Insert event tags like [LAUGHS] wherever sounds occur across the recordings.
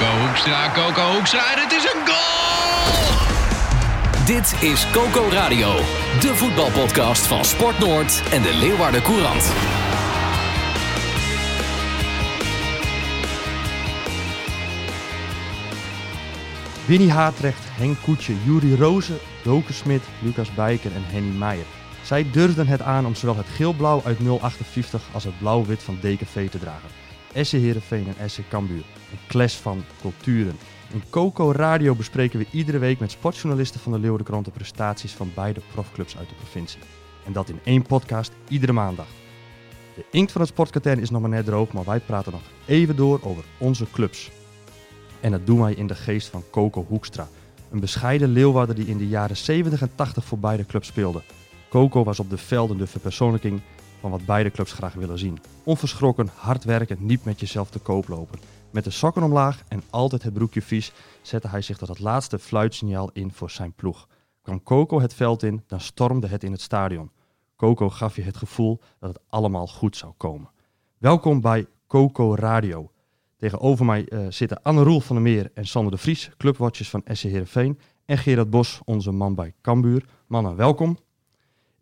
Coco Hoekstra, Coco Hoekstra en het is een goal! Dit is Coco Radio, de voetbalpodcast van Sport Noord en de Leeuwarden Courant. Winnie Haatrecht, Henk Koetje, Juri Rozen, Doken Smit, Lucas Bijker en Henny Meijer. Zij durfden het aan om zowel het geel-blauw uit 058 als het blauw-wit van DKV te dragen. SC Heerenveen en SC Cambuur. Een clash van culturen. In Coco Radio bespreken we iedere week met sportjournalisten van de Leeuwardenkrant de prestaties van beide profclubs uit de provincie. En dat in één podcast iedere maandag. De inkt van het sportkatern is nog maar net droog, maar wij praten nog even door over onze clubs. En dat doen wij in de geest van Coco Hoekstra. Een bescheiden Leeuwarder die in de jaren 70 en 80 voor beide clubs speelde. Coco was op de velden de verpersoonlijking van wat beide clubs graag willen zien. Onverschrokken, hard werken, niet met jezelf te koop lopen. Met de sokken omlaag en altijd het broekje vies zette hij zich tot het laatste fluitsignaal in voor zijn ploeg. Kwam Coco het veld in, dan stormde het in het stadion. Coco gaf je het gevoel dat het allemaal goed zou komen. Welkom bij Coco Radio. Tegenover mij uh, zitten Anne Roel van der Meer en Sander de Vries, clubwatchers van SC Heerenveen. En Gerard Bos, onze man bij Cambuur. Mannen, welkom.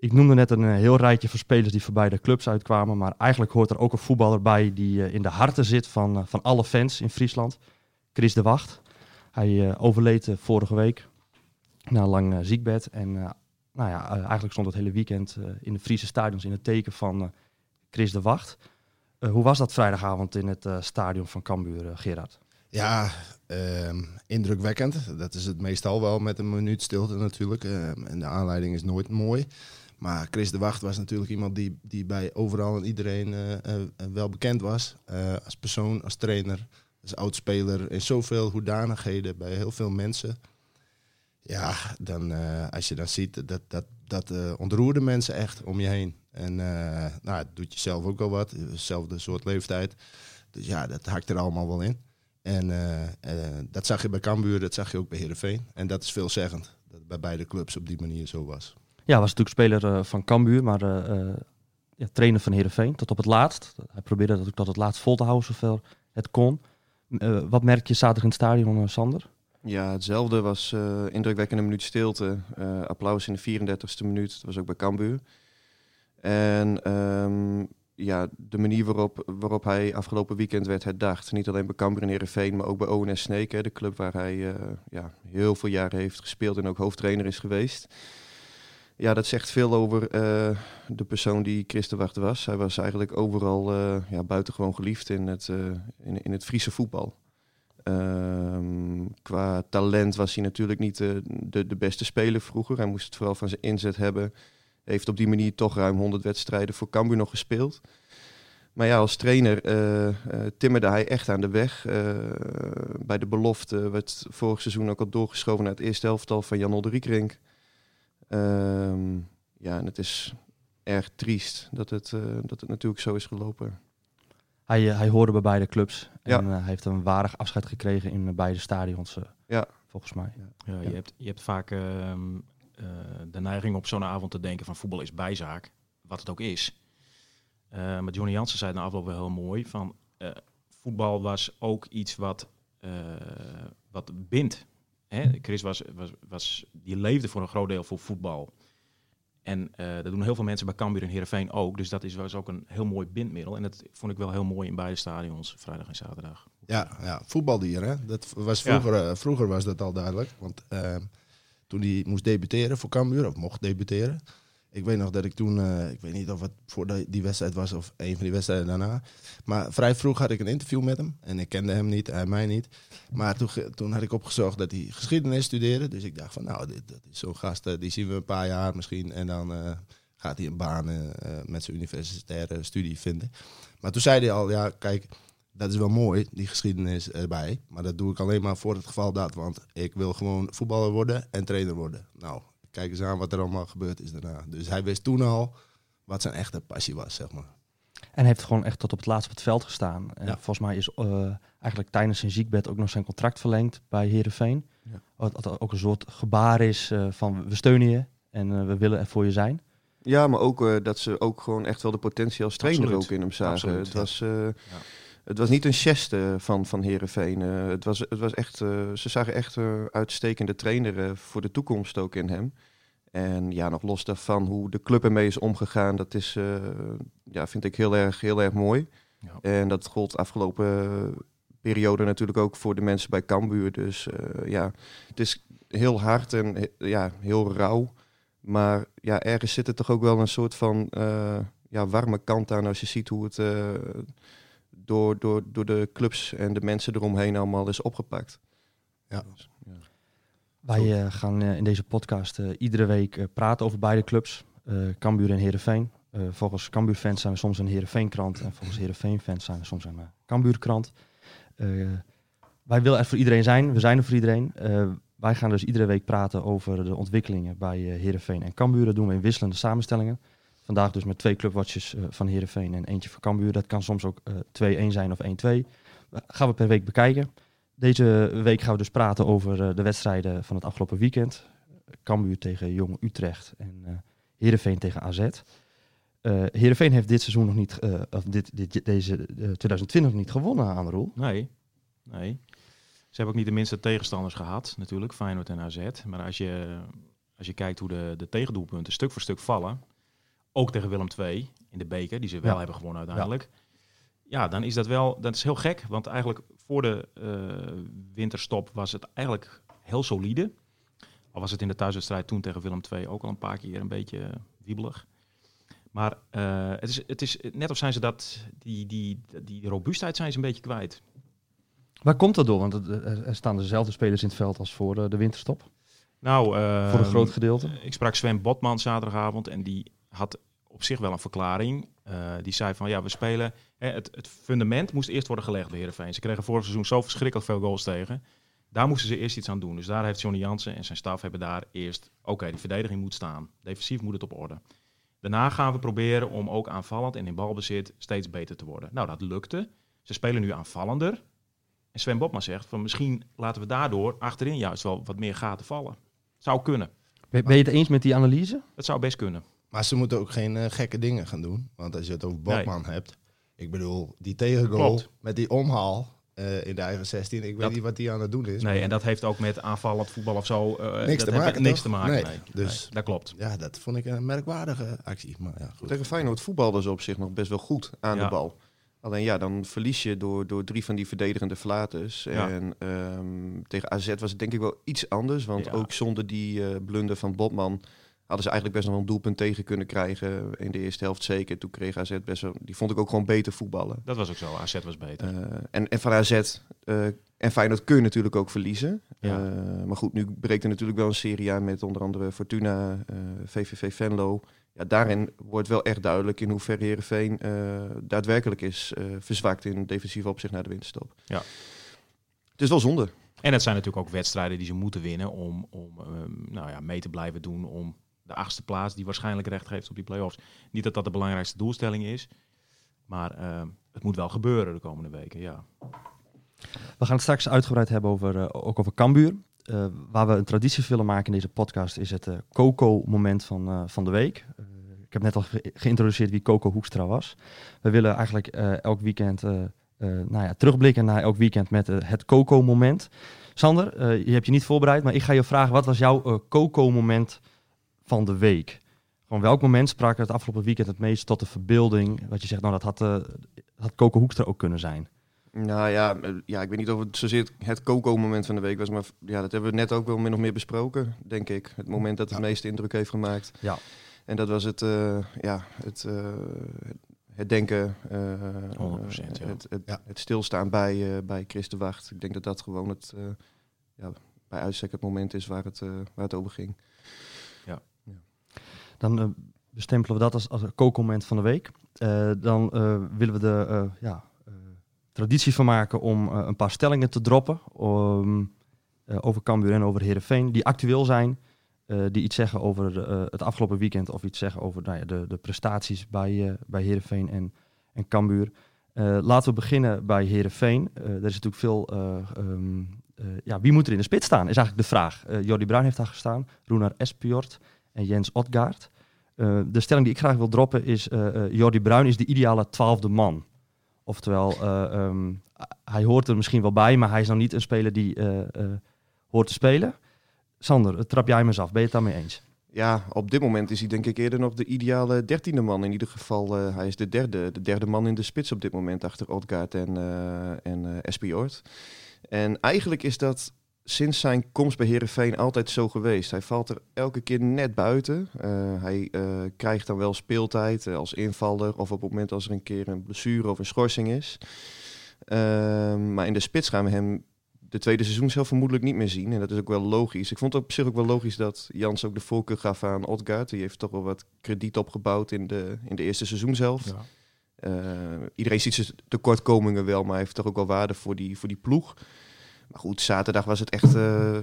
Ik noemde net een eh, heel rijtje van spelers die voorbij de clubs uitkwamen. Maar eigenlijk hoort er ook een voetballer bij die uh, in de harten zit van, uh, van alle fans in Friesland. Chris de Wacht. Hij overleed vorige week na een lang ziekbed. En nou ja, eigenlijk stond het hele weekend in de Friese stadions in het teken van Chris de Wacht. hoe was dat vrijdagavond in het stadion van Cambuur, Gerard? Ja, ehm, indrukwekkend. Dat is het meestal wel met een minuut stilte natuurlijk. Ehm, en de aanleiding is nooit mooi. Maar Chris de Wacht was natuurlijk iemand die, die bij overal en iedereen uh, uh, wel bekend was. Als persoon, als trainer, als oudspeler. In zoveel hoedanigheden bij heel veel mensen. Ja, dan, als je dan ziet, dat, dat, dat ontroerde mensen echt om je heen. En nou, het doet jezelf ook wel wat. Hetzelfde soort leeftijd. Dus ja, dat hakt er allemaal wel in. En dat zag je bij Cambuur, dat zag je ook bij Heerenveen. En dat is veelzeggend. Dat het bij beide clubs op die manier zo was. Ja, was natuurlijk speler uh, van Cambuur, maar uh, ja, trainer van Heerenveen tot op het laatst. Hij probeerde dat tot het laatst vol te houden zover het kon. Wat merk je zaterdag in het stadion, Sander? Ja, hetzelfde was indrukwekkende minuut stilte. applaus in de 34ste minuut, dat was ook bij Cambuur. En um, ja, de manier waarop, waarop hij afgelopen weekend werd herdacht. Niet alleen bij Cambuur en Heerenveen, maar ook bij ONS Sneek, de club waar hij ja, heel veel jaren heeft gespeeld en ook hoofdtrainer is geweest. Ja, dat zegt veel over uh, de persoon die Chris de Wacht was. Hij was eigenlijk overal uh, ja, buitengewoon geliefd in het, uh, in, in het Friese voetbal. Ehm, qua talent was hij natuurlijk niet de, de, de, beste speler vroeger. Hij moest het vooral van zijn inzet hebben. Heeft op die manier toch ruim 100 wedstrijden voor Cambuur nog gespeeld. Maar ja, als trainer timmerde hij echt aan de weg. bij de belofte werd vorig seizoen ook al doorgeschoven naar het eerste helftal van Jan Olderiekrink. Um, ja, en het is erg triest dat het, uh, dat het natuurlijk zo is gelopen. Hij, uh, hij hoorde bij beide clubs en ja. uh, hij heeft een waardig afscheid gekregen in beide stadions, ja. volgens mij. Ja. ja, je, hebt, je hebt vaak ehm, de neiging op zo'n avond te denken van voetbal is bijzaak, wat het ook is. maar Johnny Jansen zei na afloop wel heel mooi van voetbal was ook iets wat, wat bindt. Hè, Chris was, was, was, die leefde voor een groot deel voor voetbal. En uh, dat doen heel veel mensen bij Cambuur en Heerenveen ook. Dus dat is, was ook een heel mooi bindmiddel. En dat vond ik wel heel mooi in beide stadions, vrijdag en zaterdag. Ja, ja voetbaldier hè. Dat was vroeger, ja. uh, vroeger was dat al duidelijk. Want uh, toen hij moest debuteren voor Cambuur, of mocht debuteren... Ik weet nog dat ik toen, uh, ik weet niet of het voor die wedstrijd was of een van die wedstrijden daarna. Maar vrij vroeg had ik een interview met hem. En ik kende hem niet, hij mij niet. Maar toen, toen had ik opgezocht dat hij geschiedenis studeerde. Dus ik dacht van nou, dat is zo'n gast, uh, die zien we een paar jaar misschien. En dan uh, gaat hij een baan met zijn universitaire studie vinden. Maar toen zei hij al, ja kijk, dat is wel mooi, die geschiedenis erbij. Maar dat doe ik alleen maar voor het geval dat. Want ik wil gewoon voetballer worden en trainer worden. Nou, kijk eens aan wat er allemaal gebeurd is daarna. Dus hij wist toen al wat zijn echte passie was, zeg maar. En heeft gewoon echt tot op het laatst op het veld gestaan. En Ja. volgens mij is eh, eigenlijk tijdens zijn ziekbed ook nog zijn contract verlengd bij Herenveen. Ja. Wat, wat ook een soort gebaar is eh, van we steunen je en eh, we willen er voor je zijn. Ja, maar ook eh, dat ze ook gewoon echt wel de potentie als trainer Absoluut. ook in hem zagen. Absoluut, het, ja. was, eh, het was niet een geste van, van Herenveen. het, was, het was echt, eh, ze zagen echt een uitstekende trainer eh, voor de toekomst ook in hem. En ja, nog los daarvan hoe de club ermee is omgegaan, dat is, eh, ja, vind ik heel erg, heel erg mooi. Ja. En dat gold afgelopen periode natuurlijk ook voor de mensen bij Cambuur. Dus eh, ja, het is heel hard en ja, heel rauw. Maar ja, ergens zit er toch ook wel een soort van eh, ja, warme kant aan als je ziet hoe het eh, door, door, door de clubs en de mensen eromheen allemaal is opgepakt. Ja. Dus, ja. Wij eh, gaan eh, in deze podcast eh, iedere week praten over beide clubs, eh Cambuur en Heerenveen. Eh volgens Cambuur-fans zijn we soms een Heerenveen-krant en volgens Heerenveen-fans zijn we soms een uh, Cambuur-krant. Eh, wij willen er voor iedereen zijn, we zijn er voor iedereen. Eh, wij gaan dus iedere week praten over de ontwikkelingen bij uh, Heerenveen en Cambuur. Dat doen we in wisselende samenstellingen. Vandaag dus met twee clubwatches uh, van Heerenveen en eentje van Cambuur. Dat kan soms ook uh, 2-1 zijn of 1-2. Uh, gaan we per week bekijken. Deze week gaan we dus praten over de wedstrijden van het afgelopen weekend. Cambuur tegen Jong Utrecht en uh, Heerenveen tegen AZ. Uh, Heerenveen heeft dit seizoen nog niet, of dit, dit, deze uh, 2020 nog niet gewonnen aan de rol. Nee, nee. Ze hebben ook niet de minste tegenstanders gehad, natuurlijk, Feyenoord en AZ. Maar als je, als je kijkt hoe de, de tegendoelpunten stuk voor stuk vallen, ook tegen Willem II in de beker, die ze wel ja. hebben gewonnen uiteindelijk. Ja. ja, dan is dat wel, dat is heel gek. Want eigenlijk voor de uh, winterstop was het eigenlijk heel solide. Al was het in de thuiswedstrijd toen tegen Willem II ook al een paar keer een beetje wiebelig. Maar uh, het, is, het is net of zijn ze dat, die, die, die robuustheid zijn ze een beetje kwijt. Waar komt dat door? Want er staan dezelfde spelers in het veld als voor de winterstop. Nou, uh, voor een groot gedeelte. Ik sprak Sven Botman zaterdagavond en die had op zich wel een verklaring. Uh, die zei van ja, we spelen. Hè, het, het, fundament moest eerst worden gelegd bij Heerenveen. Ze kregen vorig seizoen zo verschrikkelijk veel goals tegen. Daar moesten ze eerst iets aan doen. Dus daar heeft Johnny Jansen en zijn staf hebben daar eerst. Oké, okay, die verdediging moet staan. Defensief moet het op orde. Daarna gaan we proberen om ook aanvallend en in balbezit steeds beter te worden. Nou, dat lukte. Ze spelen nu aanvallender. En Sven Botman zegt van misschien laten we daardoor achterin juist wel wat meer gaten vallen. Zou kunnen. Ben, je het eens met die analyse? Dat zou best kunnen. Maar ze moeten ook geen uh, gekke dingen gaan doen. Want als je het over Botman nee. hebt. Ik bedoel, die tegengoal Klopt. met die omhaal uh, in de eigen 16. Ik dat, weet niet wat die aan het doen is. Nee, en dat heeft ook met aanvallend voetbal of zo uh, niks, te maken, niks te maken. Nee. nee. Dus nee, dat klopt. Ja, dat vond ik een merkwaardige actie. Maar ja, goed. Tegen Feyenoord voetbalden ze op zich nog best wel goed aan ja. de bal. Alleen ja, dan verlies je door, door drie van die verdedigende flaters. Ja. En um, tegen AZ was het denk ik wel iets anders. Want ja. ook zonder die uh, blunder van Botman hadden ze eigenlijk best nog wel een doelpunt tegen kunnen krijgen. In de eerste helft zeker. Toen kreeg AZ best wel... Die vond ik ook gewoon beter voetballen. Dat was ook zo. AZ was beter. Uh, en, en van AZ uh, en Feyenoord kun je natuurlijk ook verliezen. Ja. Uh, maar goed, nu breekt er natuurlijk wel een serie aan met onder andere Fortuna, VVV Venlo. Ja, daarin wordt wel echt duidelijk in hoeverre Heerenveen daadwerkelijk is verzwakt in defensief opzicht naar de winterstop. Ja. Het is wel zonde. En het zijn natuurlijk ook wedstrijden die ze moeten winnen om, om um, nou ja, mee te blijven doen om de achtste plaats die waarschijnlijk recht geeft op die play-offs. Niet dat dat de belangrijkste doelstelling is, maar uh, het moet wel gebeuren de komende weken, ja. We gaan het straks uitgebreid hebben over, uh, ook over Cambuur. Uh, waar we een traditie willen maken in deze podcast is het uh, Coco-moment van, van de week. ik heb net al ge geïntroduceerd wie Coco Hoekstra was. We willen eigenlijk elk weekend nou ja, terugblikken naar elk weekend met het Coco-moment. Sander, je hebt je niet voorbereid, maar ik ga je vragen, wat was jouw Coco-moment van de week? Gewoon welk moment sprak het afgelopen weekend het meest tot de verbeelding? Wat je zegt, nou dat had, uh, had Coco Hoekstra ook kunnen zijn. Nou ja, ja, ik weet niet of het zozeer het Coco-moment van de week was, maar ja, dat hebben we net ook wel min of meer besproken, denk ik. Het moment dat het ja. meeste indruk heeft gemaakt. Ja. En dat was het, uh, ja, het, uh, het denken, uh, 100%, ja. het, het, ja. het, stilstaan bij, bij Chris de Wacht. Ik denk dat dat gewoon het, ja, bij uitstek het moment is waar het, waar het over ging. Dan uh, bestempelen we dat als, als kookmoment van de week. Uh, dan uh, willen we de ja, traditie van maken om eh, een paar stellingen te droppen eh, over Cambuur en over Herenveen, die actueel zijn, eh, die iets zeggen over eh, het afgelopen weekend of iets zeggen over nou ja, de, de prestaties bij, eh bij en, en Cambuur. Eh, laten we beginnen bij Herenveen. er is natuurlijk veel. eh, ehm, eh, ja, wie moet er in de spits staan? Is eigenlijk de vraag. Eh Jordi Bruin heeft daar gestaan, Runar Espjord en Jens Otgaard. Eh, de stelling die ik graag wil droppen is: eh, Jordi Bruin is de ideale twaalfde man. Oftewel, eh, ehm, hij hoort er misschien wel bij, maar hij is nou niet een speler die hoort te spelen. Sander, trap jij hem eens af. Ben je het daarmee eens? Ja, op dit moment is hij denk ik eerder nog de ideale dertiende man. In ieder geval, hij is de derde, de derde man in de spits op dit moment achter Odgaard en, en. En eigenlijk is dat sinds zijn komst bij Herenveen altijd zo geweest. Hij valt er elke keer net buiten. Eh, hij eh, krijgt dan wel speeltijd eh, als invaller of op het moment als er een keer een blessure of een schorsing is. Ehm, maar in de spits gaan we hem de tweede seizoen zelf vermoedelijk niet meer zien. En dat is ook wel logisch. Ik vond het op zich ook wel logisch dat Jans ook de voorkeur gaf aan Odgaard. Die heeft toch wel wat krediet opgebouwd in de, in de eerste seizoen zelf. Eh, iedereen ziet zijn tekortkomingen wel, maar hij heeft toch ook wel waarde voor die, voor die ploeg. Maar goed, zaterdag was het echt eh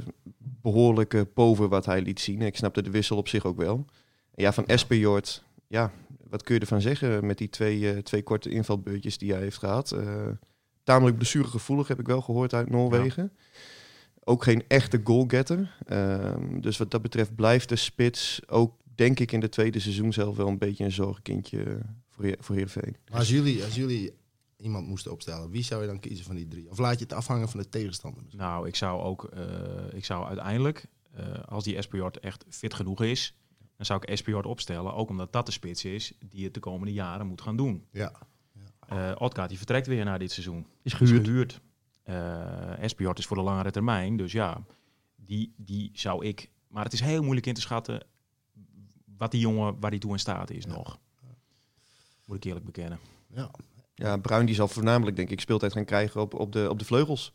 behoorlijk eh, pover wat hij liet zien. Ik snapte de wissel op zich ook wel. En ja, van Espejord, ja, wat kun je ervan zeggen met die twee, eh, twee korte invalbeurtjes die hij heeft gehad? Eh, tamelijk blessuregevoelig heb ik wel gehoord uit Noorwegen. Ook geen echte goalgetter. Ehm, dus wat dat betreft blijft de spits ook, denk ik, in de tweede seizoen zelf wel een beetje een zorgkindje voor, voor Heerenveen. Maar als jullie, als jullie iemand moesten opstellen, wie zou je dan kiezen van die drie? Of laat je het afhangen van de tegenstander? Nou, ik zou ook, eh, ik zou uiteindelijk, eh, als die Espejord echt fit genoeg is, dan zou ik Espejord opstellen. Ook omdat dat de spits is die het de komende jaren moet gaan doen. Ja. Eh Odgaard die vertrekt weer na dit seizoen. Is Is gehuurd. Eh Espejord is voor de langere termijn. Dus ja, die, die zou ik... Maar het is heel moeilijk in te schatten wat die jongen, waar die toe in staat is nog. Moet ik eerlijk bekennen. Ja. Ja, Bruin die zal voornamelijk, denk ik, speeltijd gaan krijgen op, op, de, op de vleugels.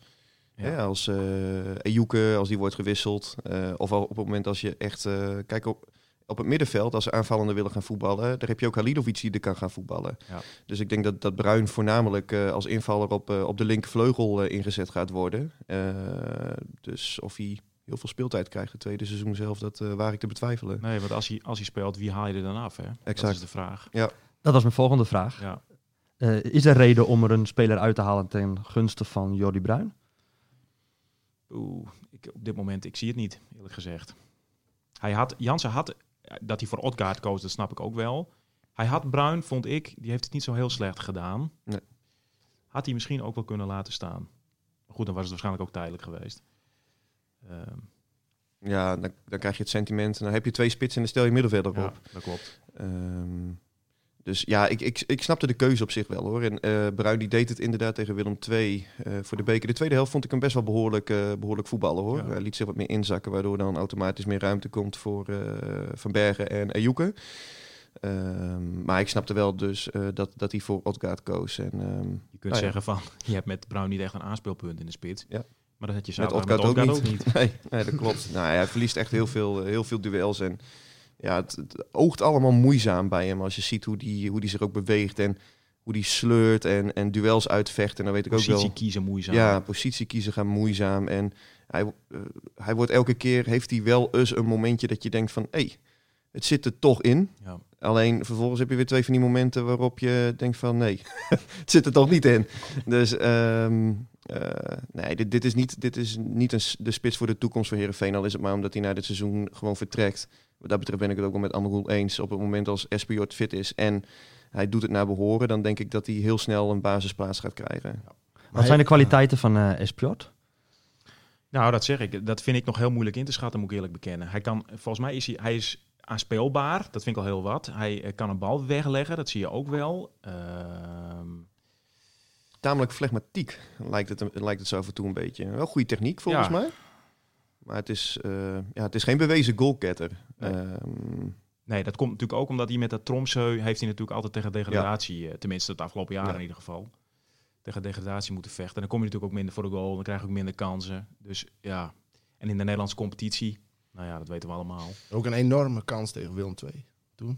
Ja. Ja. als eh Ejuke, als die wordt gewisseld. eh, of op het moment als je echt... eh, kijk, op, op het middenveld, als ze aanvallenden willen gaan voetballen... daar heb je ook Halilovic die er kan gaan voetballen. Ja. Dus ik denk dat, dat Bruin voornamelijk eh, als invaller op, eh, op de linkervleugel ingezet gaat worden. Eh, dus of hij heel veel speeltijd krijgt het tweede seizoen zelf, dat waar ik te betwijfelen. Nee, want als hij, als hij speelt, wie haal je er dan af? Hè? Dat Exact. is de vraag. Dat was mijn volgende vraag. Ja. Eh, is er reden om er een speler uit te halen ten gunste van Jordi Bruin? Oeh, ik, op dit moment, ik zie het niet, eerlijk gezegd. Hij had, Jansen had, eh, dat hij voor Odgaard koos, dat snap ik ook wel. Hij had Bruin, vond ik, die heeft het niet zo heel slecht gedaan. Nee. Had hij misschien ook wel kunnen laten staan. Maar goed, dan was het waarschijnlijk ook tijdelijk geweest. Ehm, Ja, dan, dan krijg je het sentiment. En dan heb je twee spitsen en dan stel je middenvelder ja, op. dat klopt. Ehm, dus ja, ik, ik, ik snapte de keuze op zich wel hoor. En eh, Bruin die deed het inderdaad tegen Willem II eh, voor de beker. De tweede helft vond ik hem best wel behoorlijk, eh, behoorlijk voetballen hoor. Ja. Hij liet zich wat meer inzakken, waardoor dan automatisch meer ruimte komt voor Van Bergen en Ejuke. Ehm, maar ik snapte wel dus dat, dat hij voor Odgaard koos. En, ehm, Je kunt Nou ja. zeggen van, [LAUGHS] je hebt met Bruin niet echt een aanspeelpunt in de spits. Ja. Maar dat had je Met zaterdag Odgaard ook niet. [LAUGHS] Nee, nee, dat klopt. nou, hij verliest echt heel veel, heel veel duels. En ja, het, het oogt allemaal moeizaam bij hem. Als je ziet hoe die, hoe die zich ook beweegt en hoe die sleurt en, en duels uitvecht. En dan weet ik ook Positie wel... kiezen moeizaam. Ja, positie kiezen gaan moeizaam. En hij, eh, hij wordt elke keer, heeft hij wel eens een momentje dat je denkt van... hé, hey, het zit er toch in. Ja. Alleen vervolgens heb je weer twee van die momenten waarop je denkt van... nee, [LAUGHS] het zit er toch niet in. Dus ehm, eh, nee, dit, dit is niet, dit is niet een, de spits voor de toekomst voor Herenveen. Al is het maar omdat hij na dit seizoen gewoon vertrekt. Wat dat betreft ben ik het ook wel met Amroel eens. Op het moment als Espejord fit is en hij doet het naar behoren... dan denk ik dat hij heel snel een basisplaats gaat krijgen. Wat zijn de kwaliteiten van eh Espjord? Nou, dat zeg ik. Dat vind ik nog heel moeilijk in te schatten, moet ik eerlijk bekennen. Hij kan, volgens mij is hij, hij is aanspeelbaar. Dat vind ik al heel wat. Hij eh, kan een bal wegleggen, dat zie je ook wel. Ehm, tamelijk flegmatiek, lijkt het, lijkt het zo af en toe een beetje. Wel goede techniek volgens Ja. mij. Maar het is, eh, ja, het is geen bewezen goalgetter. Nee. Ehm, nee, dat komt natuurlijk ook omdat hij met dat Tromsø heeft hij natuurlijk altijd tegen degradatie, eh, tenminste het afgelopen jaar Ja. in ieder geval, tegen degradatie moeten vechten. En dan kom je natuurlijk ook minder voor de goal, dan krijg je ook minder kansen. Dus ja, en in de Nederlandse competitie, nou ja, dat weten we allemaal. Ook een enorme kans tegen Willem II.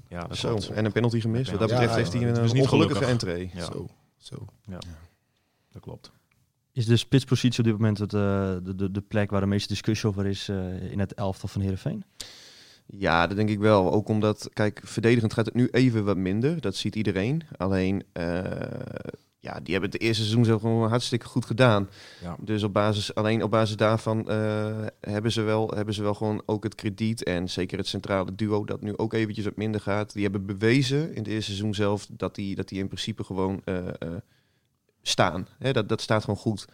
Ja, dat zo, klopt. en een penalty gemist. Wat dat Ja, betreft ja, heeft hij ja, een niet ongelukkige gelukkig. entree. Ja. Zo, zo. dat klopt. Is de spitspositie op dit moment het, eh, de, de, de plek waar de meeste discussie over is eh, in het elftal van Heerenveen? Ja, dat denk ik wel. Ook omdat, kijk, verdedigend gaat het nu even wat minder. Dat ziet iedereen. Alleen, eh, ja, die hebben het eerste seizoen zo gewoon hartstikke goed gedaan. Ja. Dus op basis, alleen op basis daarvan eh, hebben, ze wel, hebben ze wel gewoon ook het krediet. En zeker het centrale duo dat nu ook eventjes wat minder gaat. Die hebben bewezen in het eerste seizoen zelf dat die, dat die in principe gewoon eh, eh, staan. Hè, dat, dat staat gewoon goed.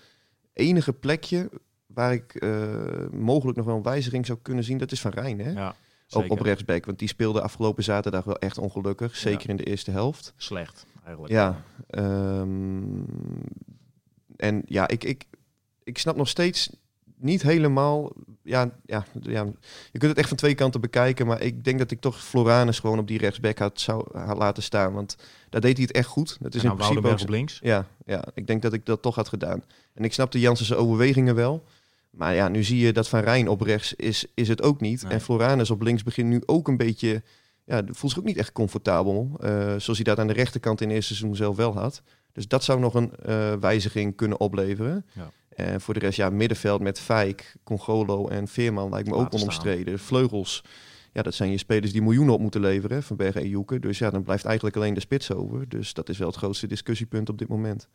Enige plekje waar ik eh, mogelijk nog wel een wijziging zou kunnen zien, dat is van Rijn. Hè? Ja, op, zeker. op rechtsback. Want die speelde afgelopen zaterdag wel echt ongelukkig. Zeker in de eerste helft. Slecht, eigenlijk. Ja. ehm, en ja, ik, ik, ik snap nog steeds niet helemaal. Ja, ja, ja, je kunt het echt van twee kanten bekijken. Maar ik denk dat ik toch Floranus gewoon op die rechtsback had, zou had laten staan. Want daar deed hij het echt goed. Dat is in nou principe ook op links. ja, ja, ik denk dat ik dat toch had gedaan. En ik snapte Jansen's overwegingen wel. Maar ja, nu zie je dat Van Rijn op rechts is, is het ook niet. Nee. En Floranus op links begint nu ook een beetje... Ja, voelt zich ook niet echt comfortabel. eh, zoals hij dat aan de rechterkant in het eerste seizoen zelf wel had. Dus dat zou nog een eh, wijziging kunnen opleveren. Ja. En voor de rest, ja, middenveld met Fijk, Congolo en Veerman lijkt me ook onomstreden. Vleugels, ja, dat zijn je spelers die miljoenen op moeten leveren. hè, Van Bergen en Joeken. Dus ja, dan blijft eigenlijk alleen de spits over. Dus dat is wel het grootste discussiepunt op dit moment.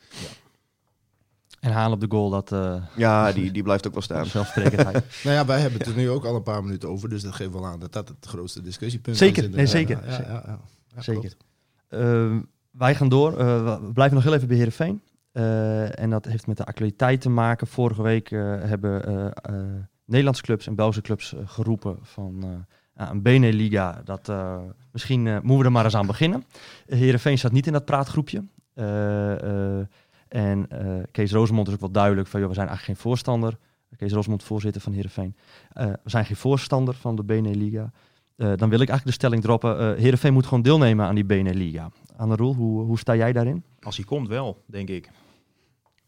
En Haan op de goal, dat eh Ja, die, die blijft ook wel staan. zelfsprekendheid. [LAUGHS] Nou ja, wij hebben het er nu ook al een paar minuten over, dus dat geeft wel aan dat dat het grootste discussiepunt Zeker, is. nee, inderdaad. zeker. Ja, ja, ja, ja. Ja, Zeker. klopt. Eh, wij gaan door. Eh, we blijven nog heel even bij Heerenveen. Eh, en dat heeft met de actualiteit te maken. Vorige week eh, hebben eh, Nederlandse clubs en Belgische clubs geroepen van een Beneliga. Dat, misschien moeten we er maar eens aan beginnen. Uh, Heerenveen staat niet in dat praatgroepje. En Kees Rosemond is ook wel duidelijk van, joh, we zijn eigenlijk geen voorstander. Kees Rosemond, voorzitter van Heerenveen. Eh, we zijn geen voorstander van de Beneliga. Dan wil ik eigenlijk de stelling droppen. eh Heerenveen moet gewoon deelnemen aan die Beneliga. Anne Roel, hoe, hoe sta jij daarin? Als hij komt wel, denk ik.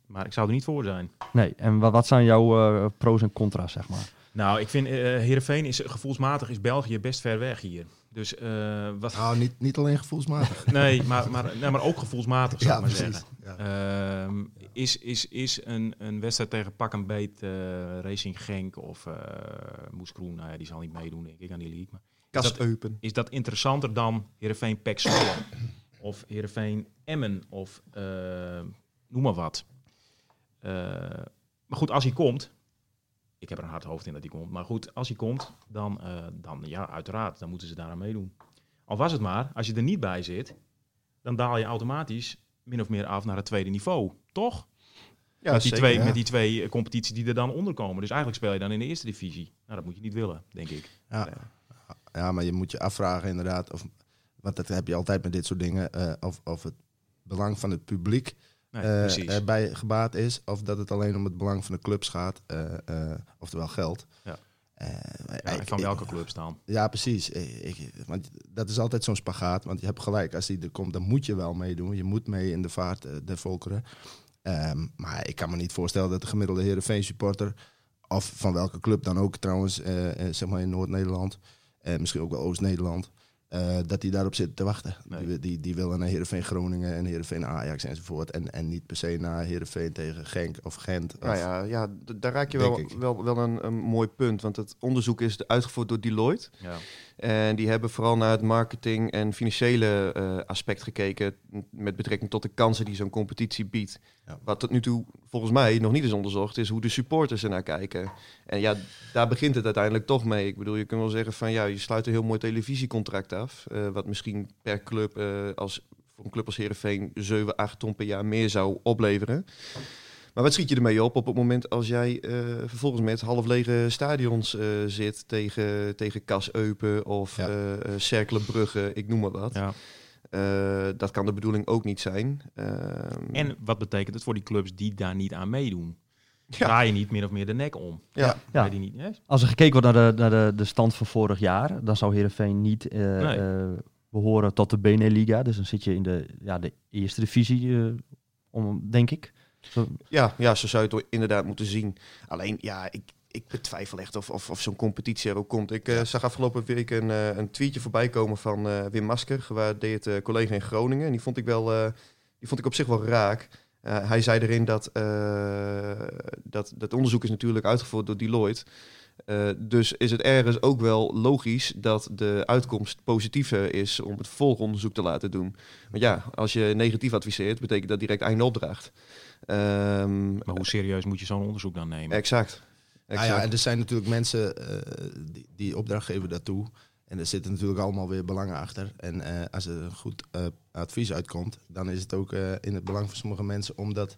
Maar ik zou er niet voor zijn. Nee, en wat, wat zijn jouw eh, pro's en contra's, zeg maar? Nou, ik vind eh Heerenveen is gevoelsmatig is België best ver weg hier. Dus eh, wat... Nou, niet, niet alleen gevoelsmatig. [LAUGHS] Nee, maar, maar, nee, maar ook gevoelsmatig zou ja, ik maar precies. zeggen. Ja. Ehm, is is, is een, een wedstrijd tegen pak en beet eh, Racing Genk of eh Moes Kroen, nou ja, die zal niet meedoen denk ik aan die league. Maar is, dat, is dat interessanter dan Heerenveen Pek Zwolle [COUGHS] of Heerenveen Emmen of noem maar wat. Eh, maar goed, als hij komt, ik heb er een hard hoofd in dat hij komt, maar goed, als hij komt, dan, eh, dan ja, uiteraard, dan moeten ze daaraan meedoen. Al was het maar, als je er niet bij zit, dan daal je automatisch min of meer af naar het tweede niveau, toch? Ja, met, die zeker, twee, ja. met die twee eh, competities die er dan onder komen. Dus eigenlijk speel je dan in de eerste divisie. Nou, dat moet je niet willen, denk ik. Ja. ja, maar je moet je afvragen inderdaad, of, want dat heb je altijd met dit soort dingen, eh, of, of het belang van het publiek Nee, eh, erbij gebaat is, of dat het alleen om het belang van de clubs gaat, eh, eh, oftewel geld. Ja. Ja, ik- en van ik- welke clubs dan? Ja, precies. Ik, want dat is altijd zo'n spagaat. Want je hebt gelijk, als die er komt, dan moet je wel meedoen. Je moet mee in de vaart eh, der volkeren. Ehm, maar ik kan me niet voorstellen dat de gemiddelde Heerenveen supporter... of van welke club dan ook trouwens, zeg maar in Noord-Nederland... en misschien ook wel Oost-Nederland... eh, dat die daarop zit te wachten. Nee. Die, die, die willen naar Heerenveen Groningen en Heerenveen Ajax enzovoort. En, en niet per se naar Heerenveen tegen Genk of Gent. Nou ja, ja daar raak je wel, wel, wel een, een mooi punt. Want het onderzoek is uitgevoerd door Deloitte. Ja. En die hebben vooral naar het marketing en financiële eh, aspect gekeken. Met betrekking tot de kansen die zo'n competitie biedt. Ja. Wat tot nu toe volgens mij nog niet is onderzocht, is hoe de supporters ernaar kijken. En ja, daar begint het uiteindelijk toch mee. Ik bedoel, je kunt wel zeggen van ja, je sluit een heel mooi televisiecontract af. eh, wat misschien per club, eh, als, voor een club als Heerenveen, 7, 8 ton per jaar meer zou opleveren. Maar wat schiet je ermee op op het moment als jij eh, vervolgens met half lege stadions eh, zit tegen, tegen Kas Eupen of Ja. eh eh, Cerkelen Brugge, ik noem maar wat. Ja. Eh, dat kan de bedoeling ook niet zijn. Ehm, En wat betekent het voor die clubs die daar niet aan meedoen? Ja. Draai je niet min of meer de nek om? ja, Die niet? Als er gekeken wordt naar de, naar de, de stand van vorig jaar, dan zou Heerenveen niet eh, Nee. eh, behoren tot de Beneliga. Dus dan zit je in de, ja, de eerste divisie, om, denk ik. Ja, ja, zo zou je het inderdaad moeten zien. Alleen, ja, ik, ik betwijfel echt of, of, of zo'n competitie er ook komt. Ik eh, zag afgelopen week een, eh, een tweetje voorbij komen van eh, Wim Masker, gewaardeerd collega in Groningen. En die vond ik wel, die vond ik op zich wel raak. Hij zei erin dat, dat dat onderzoek is natuurlijk uitgevoerd door Deloitte. Eh, dus is het ergens ook wel logisch dat de uitkomst positiever is om het volgonderzoek te laten doen. Want ja, als je negatief adviseert, betekent dat direct einde opdracht. Ehm, Maar hoe serieus moet je zo'n onderzoek dan nemen? exact. Nou ja, en er zijn natuurlijk mensen eh, die, die opdracht geven daartoe. En er zitten natuurlijk allemaal weer belangen achter. En eh, als er een goed eh, advies uitkomt, dan is het ook eh, in het belang van sommige mensen om dat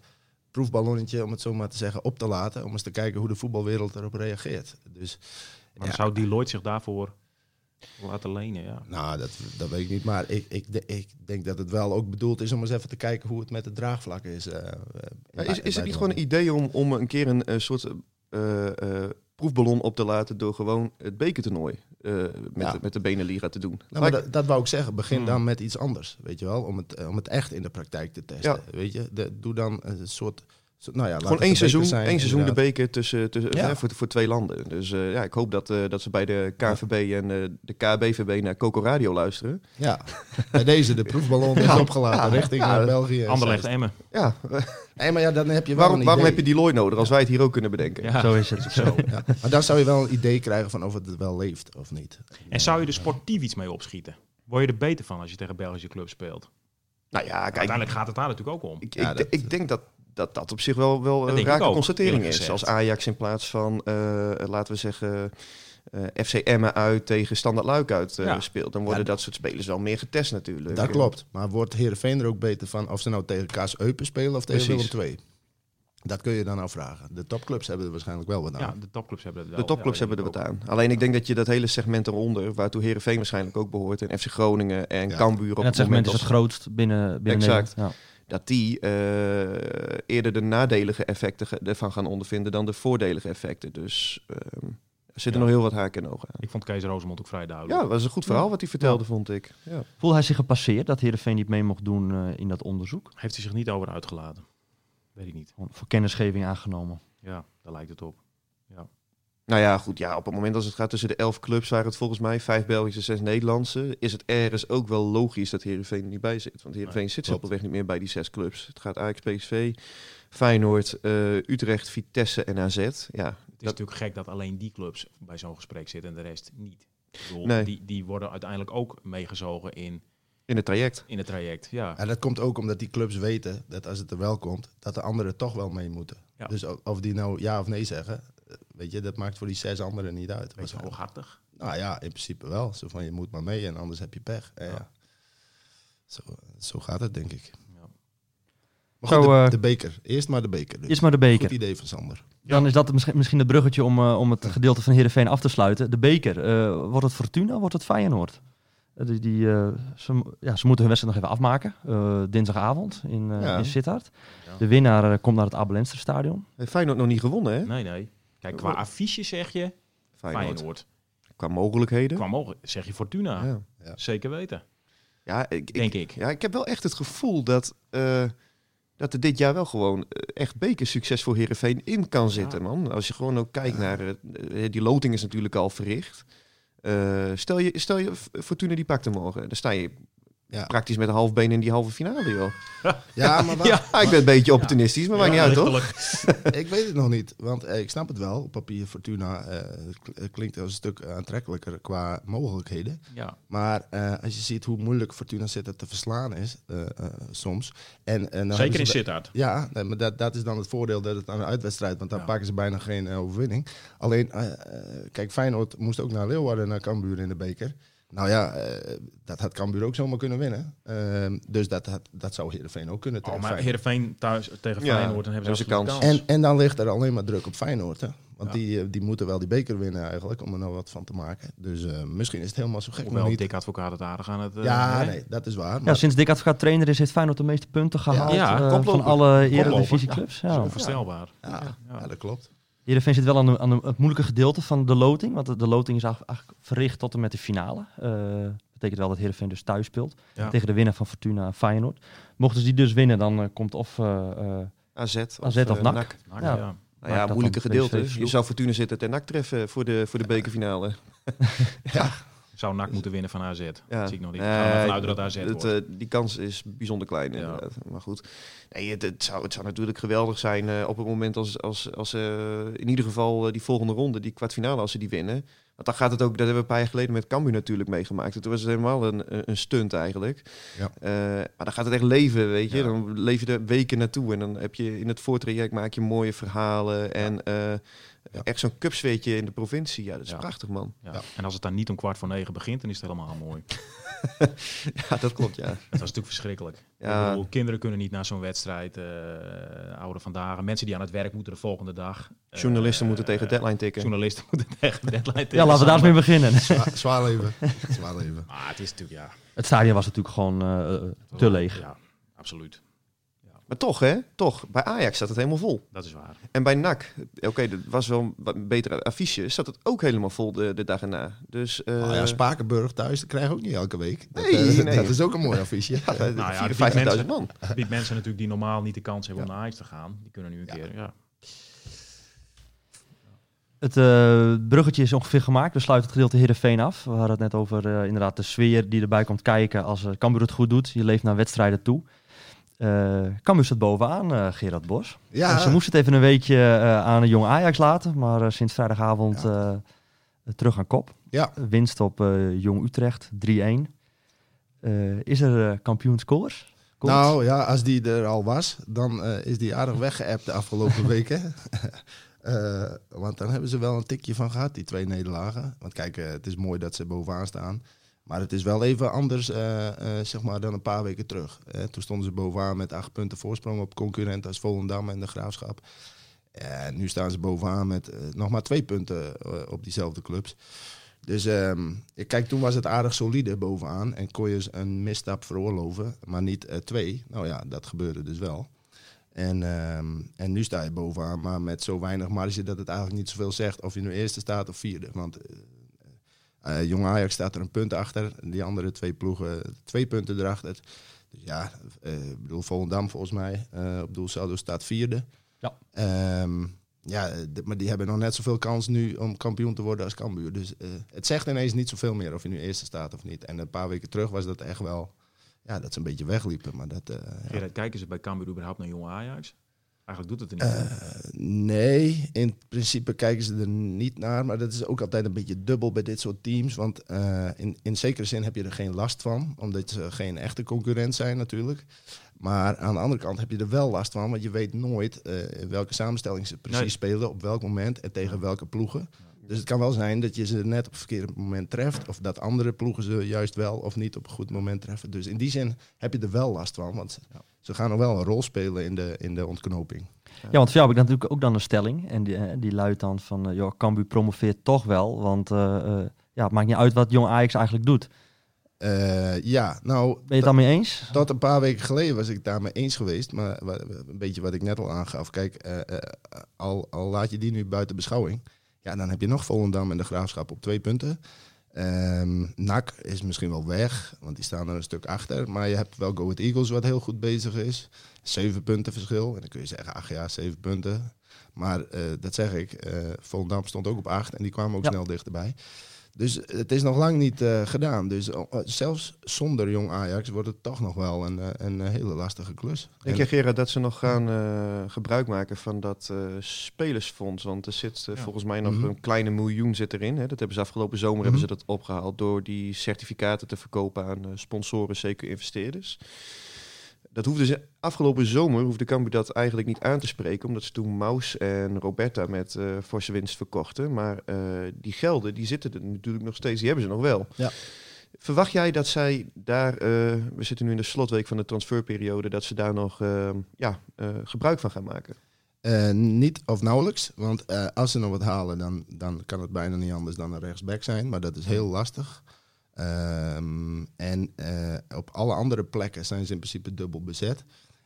proefballonnetje, om het zo maar te zeggen, op te laten. Om eens te kijken hoe de voetbalwereld erop reageert. Dus Maar ja, zou Deloitte zich daarvoor laten lenen? Ja. nou, dat, dat weet ik niet. Maar ik, ik, de- ik denk dat het wel ook bedoeld is om eens even te kijken hoe het met het draagvlak is. eh, eh, Ja, is, is het niet gewoon een idee om, om een keer een, soort proefballon op te laten door gewoon het bekertoernooi eh, met, Ja. de, met de Beneliga te doen? Nou, maar dat, dat wou ik zeggen. Begin Hmm. dan met iets anders, weet je wel. Om het, eh, om het echt in de praktijk te testen. Ja. Weet je, de, doe dan een soort... nou ja, Gewoon één seizoen, zijn, één seizoen de beker tussen, tussen, Ja. hè, voor, voor twee landen. Dus eh, ja, ik hoop dat, eh, dat ze bij de KVB en eh, de KBVB naar Coco Radio luisteren. Ja, bij deze de proefballon is [LAUGHS] Ja. opgelaten Ja. richting Ja. eh, België. Anderlecht. Emmen. Ja, [LAUGHS] maar ja, dan heb je wel waarom, een waarom heb je die looi nodig als wij het hier ook kunnen bedenken? Ja. Zo is het. Zo. Ja, maar dan zou je wel een idee krijgen van of het wel leeft of niet. En zou je er sportief iets mee opschieten? Word je er beter van als je tegen Belgische clubs speelt? Nou ja, kijk, Uiteindelijk gaat het daar natuurlijk ook om. ik, Ja, ik, dat- ik denk dat, dat dat op zich wel, wel Dat een ik rake ook, constatering is. Als Ajax in plaats van, eh, laten we zeggen, eh FC Emmen uit tegen Standard Luik uit eh, Ja. speelt, dan worden Ja. dat soort spelers wel meer getest natuurlijk. Dat klopt. Maar wordt Heerenveen er ook beter van of ze nou tegen Kaas Eupen spelen of tegen Precies. Willem II? Dat kun je dan nou vragen. De topclubs hebben er waarschijnlijk wel wat aan. Ja, de topclubs hebben het wel. De topclubs Ja, hebben er wat aan. Alleen ik denk dat je dat hele segment eronder, waartoe Herenveen waarschijnlijk ook behoort, en FC Groningen en Ja. Cambuur op En het het segment moment is het als- grootst binnen, binnen Exact. Nederland. Dat die eh, eerder de nadelige effecten ervan gaan ondervinden dan de voordelige effecten. Dus ehm, er zitten Ja. nog heel wat haken en ogen aan. Ik vond Kees Rosemond ook vrij Ja, duidelijk. dat was een goed verhaal wat hij vertelde, vond ik. Ja. Voelde hij zich gepasseerd dat Heerenveen niet mee mocht doen eh, in dat onderzoek? Heeft hij zich niet over uitgelaten? Weet ik niet. Voor kennisgeving aangenomen. Ja, daar lijkt het op. Nou ja, goed. Ja, op het moment als het gaat tussen de elf clubs, waren het volgens mij vijf Belgische, zes Nederlandse, is het ergens ook wel logisch dat Heerenveen er niet bij zit. Want Heerenveen Nee, zit simpelweg niet meer bij die zes clubs. Het gaat Ajax, PSV, Feyenoord, eh, Utrecht, Vitesse en AZ. Ja, Het is dat, natuurlijk gek dat alleen die clubs bij zo'n gesprek zitten en de rest niet. Ik bedoel, Nee. die, die worden uiteindelijk ook meegezogen in, in het traject. in het traject. Ja. En dat komt ook omdat die clubs weten dat als het er wel komt, dat de anderen toch wel mee moeten. Ja. Dus of die nou ja of nee zeggen, weet je, dat maakt voor die zes anderen niet uit. Waarschijnlijk. hooghartig. Nou ja, in principe wel. Zo van je moet maar mee en anders heb je pech. En Ja. ja. Zo, zo gaat het, denk ik. Ja. Maar goed, Zo, de, eh, de beker. Eerst maar de beker. Dus. Is maar de Goed beker. idee van Sander. Dan is dat misschien, misschien het bruggetje om, eh, om het gedeelte van Heerenveen af te sluiten. De beker. eh, wordt het Fortuna, wordt het Feyenoord? Die, die, eh, ze, ja, ze moeten hun wedstrijd nog even afmaken. eh, dinsdagavond in, eh Ja. in Sittard. Ja. De winnaar komt naar het Abelenster stadion. Heeft Feyenoord nog niet gewonnen, hè? Nee, nee. Kijk, qua affiche zeg je Feyenoord. Feyenoord. Qua mogelijkheden. Qua mogelijk zeg je Fortuna. Ja. Ja. Zeker weten, Ja, ik, denk ik. Ja, ik heb wel echt het gevoel dat, eh, dat er dit jaar wel gewoon eh, echt bekersucces voor Herenveen in kan zitten, man. Als je gewoon ook kijkt naar... eh, eh, die loting is natuurlijk al verricht. Eh, stel, je, stel je Fortuna die pakt hem morgen. Dan sta je Ja. praktisch met een half been in die halve finale, joh. Ja, maar [LAUGHS] Ja, ik ben een beetje opportunistisch, maar maakt niet uit, toch? [LAUGHS] ik weet het nog niet. Want eh, ik snap het wel. Op papier Fortuna eh, eh, klinkt als een stuk aantrekkelijker qua mogelijkheden. Ja. Maar eh, als je ziet hoe moeilijk Fortuna zitten te verslaan is, eh, eh, soms. En, en dan Zeker in Sittard. Ja, nee, maar dat, dat is dan het voordeel dat het aan een uitwedstrijd, want dan Ja. pakken ze bijna geen overwinning. Alleen, kijk, Feyenoord moest ook naar Leeuwarden, naar Cambuur in de beker. Nou ja, eh, dat had Cambuur ook zomaar kunnen winnen. Ehm, dus dat, dat zou Heerenveen ook kunnen Oh, tegen maar Feyenoord. Heerenveen thuis tegen Ja, Feyenoord, dan hebben ze absoluut kans. En, en dan ligt er alleen maar druk op Feyenoord, hè. Want Ja. die, eh, die moeten wel die beker winnen eigenlijk, om er nou wat van te maken. Dus eh, misschien is het helemaal zo gek Hoewel niet. dik advocaat het aardig aan het... eh, ja, nee, dat is waar. Ja, Maar, sinds Dick Advocaat trainer is, heeft Feyenoord de meeste punten gehaald Ja, eh, van alle Koploper. eredivisieclubs. Dat is Ja. onvoorstelbaar. ja, ja, dat klopt. Heerenveen zit wel aan, de, aan de- het moeilijke gedeelte van de loting. Want de, de loting is eigenlijk verricht tot en met de finale. Eh betekent wel dat Heerenveen dus thuis speelt. Ja. Tegen de winnaar van Fortuna en Feyenoord. Mochten ze die dus winnen, dan eh, komt of... eh, eh, AZ of, AZ of NAC. NAC. Nou, Ja. ja. Nou ja, dat moeilijke gedeelte. Je zou Fortuna zitten ten NAC treffen voor de, voor de [LAUGHS] bekerfinale. [LAUGHS] Ja, Zou NAC moeten winnen van AZ. Ja. Dat zie ik nog niet. Nee, vanuit dat AZ het, wordt. eh, die kans is bijzonder klein, Ja. inderdaad. Maar goed, nee, het, het, zou, het zou natuurlijk geweldig zijn eh, op het moment als, als, als eh, in ieder geval eh, die volgende ronde, die kwartfinale, als ze die winnen. Want dan gaat het ook, dat hebben we een paar jaar geleden met Cambuur natuurlijk meegemaakt. Toen was het helemaal een, een stunt eigenlijk. Ja. Eh, maar dan gaat het echt leven, weet je. Ja. Dan leef je er weken naartoe en dan heb je in het voortraject maak je mooie verhalen en eh, Ja. echt zo'n cupsweetje in de provincie. Ja, dat is Ja. prachtig, man. ja. ja. En als het dan niet om kwart voor negen begint, dan is het helemaal mooi. [LAUGHS] Ja, dat klopt, ja. Dat was natuurlijk verschrikkelijk. Ja. Bedoel, kinderen kunnen niet naar zo'n wedstrijd. eh oude vandaag. Mensen die aan het werk moeten de volgende dag. Eh, Journalisten moeten tegen eh, deadline tikken. Journalisten [LAUGHS] moeten tegen deadline tikken. Ja, laten we daarmee beginnen. Zwaar, zwaar leven. Zwaar leven. Maar het is natuurlijk, ja. Het stadion was natuurlijk gewoon te leeg. Ja, absoluut. Maar toch, hè? Toch. Bij Ajax staat het helemaal vol. Dat is waar. En bij NAC, oké, dat was wel een betere affiche, zat het ook helemaal vol de, de dag erna. Dus, eh Oh ja, Spakenburg thuis, dat krijg je ook niet elke week. Dat, Nee, eh, nee. dat is ook een mooi affiche. [LAUGHS] ja, Nou ja, de 54.000 mensen- man. Biedt mensen natuurlijk die normaal niet de kans hebben om naar Ajax te gaan. Die kunnen nu een Ja. keer, ja. Het eh, bruggetje is ongeveer gemaakt. We sluiten het gedeelte Heerenveen af. We hadden het net over eh, inderdaad de sfeer die erbij komt kijken als uh, Cambuur het goed doet. Je leeft naar wedstrijden toe. Uh, Cambuur staat bovenaan, uh, Gerard Bos. Ja. Ze moesten het even een weekje uh, aan een jong Ajax laten. Maar sinds vrijdagavond Ja. terug aan kop. Ja. Winst op Jong Utrecht, 3-1. is er kampioenskoers? Nou ja, als die er al was, dan is die aardig weggeëpt de afgelopen [LAUGHS] weken. Want dan hebben ze wel een tikje van gehad, die twee nederlagen. Want kijk, het is mooi dat ze bovenaan staan. Maar het is wel even anders uh, zeg maar dan een paar weken terug. toen stonden ze bovenaan met acht punten voorsprong op concurrenten als Volendam en de Graafschap. En nu staan ze bovenaan met nog maar twee punten op diezelfde clubs. Dus um, kijk, toen was het aardig solide bovenaan. En kon je een misstap veroorloven, maar niet twee. Nou ja, dat gebeurde dus wel. En, um, en nu sta je bovenaan, maar met zo weinig marge dat het eigenlijk niet zoveel zegt of je nu eerste staat of vierde. Want uh, uh, Jong Ajax staat er een punt achter, die andere twee ploegen twee punten erachter. Dus ja, uh, ik bedoel Volendam volgens mij op doel saldo staat vierde. Ja. Um, ja, maar die hebben nog net zoveel kans nu om kampioen te worden als Cambuur. Dus het zegt ineens niet zoveel meer of je nu eerste staat of niet. En een paar weken terug was dat echt wel ja, dat ze een beetje wegliepen. Maar dat, uh, Gerard, ja. kijken ze bij Cambuur überhaupt naar jonge Ajax? Eigenlijk doet het er niet uh, Nee, in principe kijken ze er niet naar. Maar dat is ook altijd een beetje dubbel bij dit soort teams. Want uh, in, in zekere zin heb je er geen last van. Omdat ze geen echte concurrent zijn natuurlijk. Maar aan de andere kant heb je er wel last van. Want je weet nooit uh, in welke samenstelling ze precies nee. spelen. Op welk moment en tegen welke ploegen. Dus het kan wel zijn dat je ze net op het verkeerde moment treft. Of dat andere ploegen ze juist wel of niet op een goed moment treffen. Dus in die zin heb je er wel last van. Want ze gaan nog wel een rol spelen in de, in de ontknoping. Ja, want voor jou heb ik natuurlijk ook dan een stelling. En die, die luidt dan van, uh, joh, Cambuur promoveert toch wel. Want uh, uh, ja, het maakt niet uit wat Jong Ajax eigenlijk doet. Uh, ja, nou... Ben je het daarmee eens? Tot een paar weken geleden was ik daarmee eens geweest. Maar een beetje wat ik net al aangaf. Kijk, uh, al, al laat je die nu buiten beschouwing... Ja, dan heb je nog Volendam en de Graafschap op twee punten. Um, NAC is misschien wel weg, want die staan er een stuk achter. Maar je hebt wel Go Ahead Eagles wat heel goed bezig is. Zeven punten verschil. En dan kun je zeggen, ach ja, zeven punten. Maar uh, dat zeg ik, uh, Volendam stond ook op acht en die kwamen ook ja. snel dichterbij. Dus het is nog lang niet uh, gedaan. Dus uh, zelfs zonder jong Ajax wordt het toch nog wel een, uh, een hele lastige klus. Denk je, Gerard, dat ze nog gaan uh, gebruik maken van dat spelersfonds? Want er zit ja. volgens mij nog mm -hmm. een kleine miljoen zit erin. Hè? Dat hebben ze afgelopen zomer mm -hmm. hebben ze dat opgehaald door die certificaten te verkopen aan sponsoren, zeker investeerders. Dat hoefde ze afgelopen zomer hoefde Cambuur dat eigenlijk niet aan te spreken, omdat ze toen Maus en Roberta met uh, forse winst verkochten. Maar uh, die gelden, die zitten er natuurlijk nog steeds, die hebben ze nog wel. Ja. Verwacht jij dat zij daar, uh, we zitten nu in de slotweek van de transferperiode, dat ze daar nog ja, gebruik van gaan maken? niet of nauwelijks, want als ze nog wat halen, dan, dan kan het bijna niet anders dan een rechtsback zijn. Maar dat is heel lastig. Um, en uh, op alle andere plekken zijn ze in principe dubbel bezet.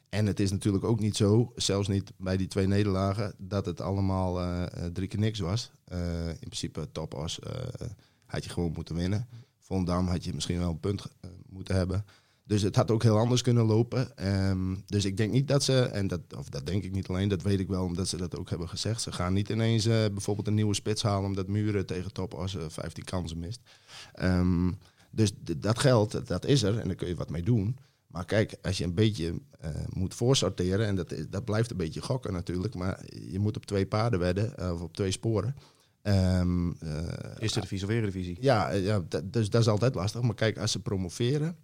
En het is natuurlijk ook niet zo, zelfs niet bij die twee nederlagen, dat het allemaal uh, drie keer niks was. In principe Topos had je gewoon moeten winnen. Vondam had je misschien wel een punt moeten hebben. Dus het had ook heel anders kunnen lopen. Ehm, dus ik denk niet dat ze, en dat, of dat denk ik niet alleen, dat weet ik wel omdat ze dat ook hebben gezegd. Ze gaan niet ineens eh, bijvoorbeeld een nieuwe spits halen omdat Muren tegen top als 15 kansen mist. Ehm, dus dat geld, dat is er en daar kun je wat mee doen. Maar kijk, als je een beetje eh, moet voorsorteren, en dat, dat blijft een beetje gokken natuurlijk, maar je moet op twee paarden wedden, eh, of op twee sporen. Ehm, eh, Eerste divisie of eredivisie. ja, eh, ja dat, dus dat is altijd lastig. Maar kijk, als ze promoveren,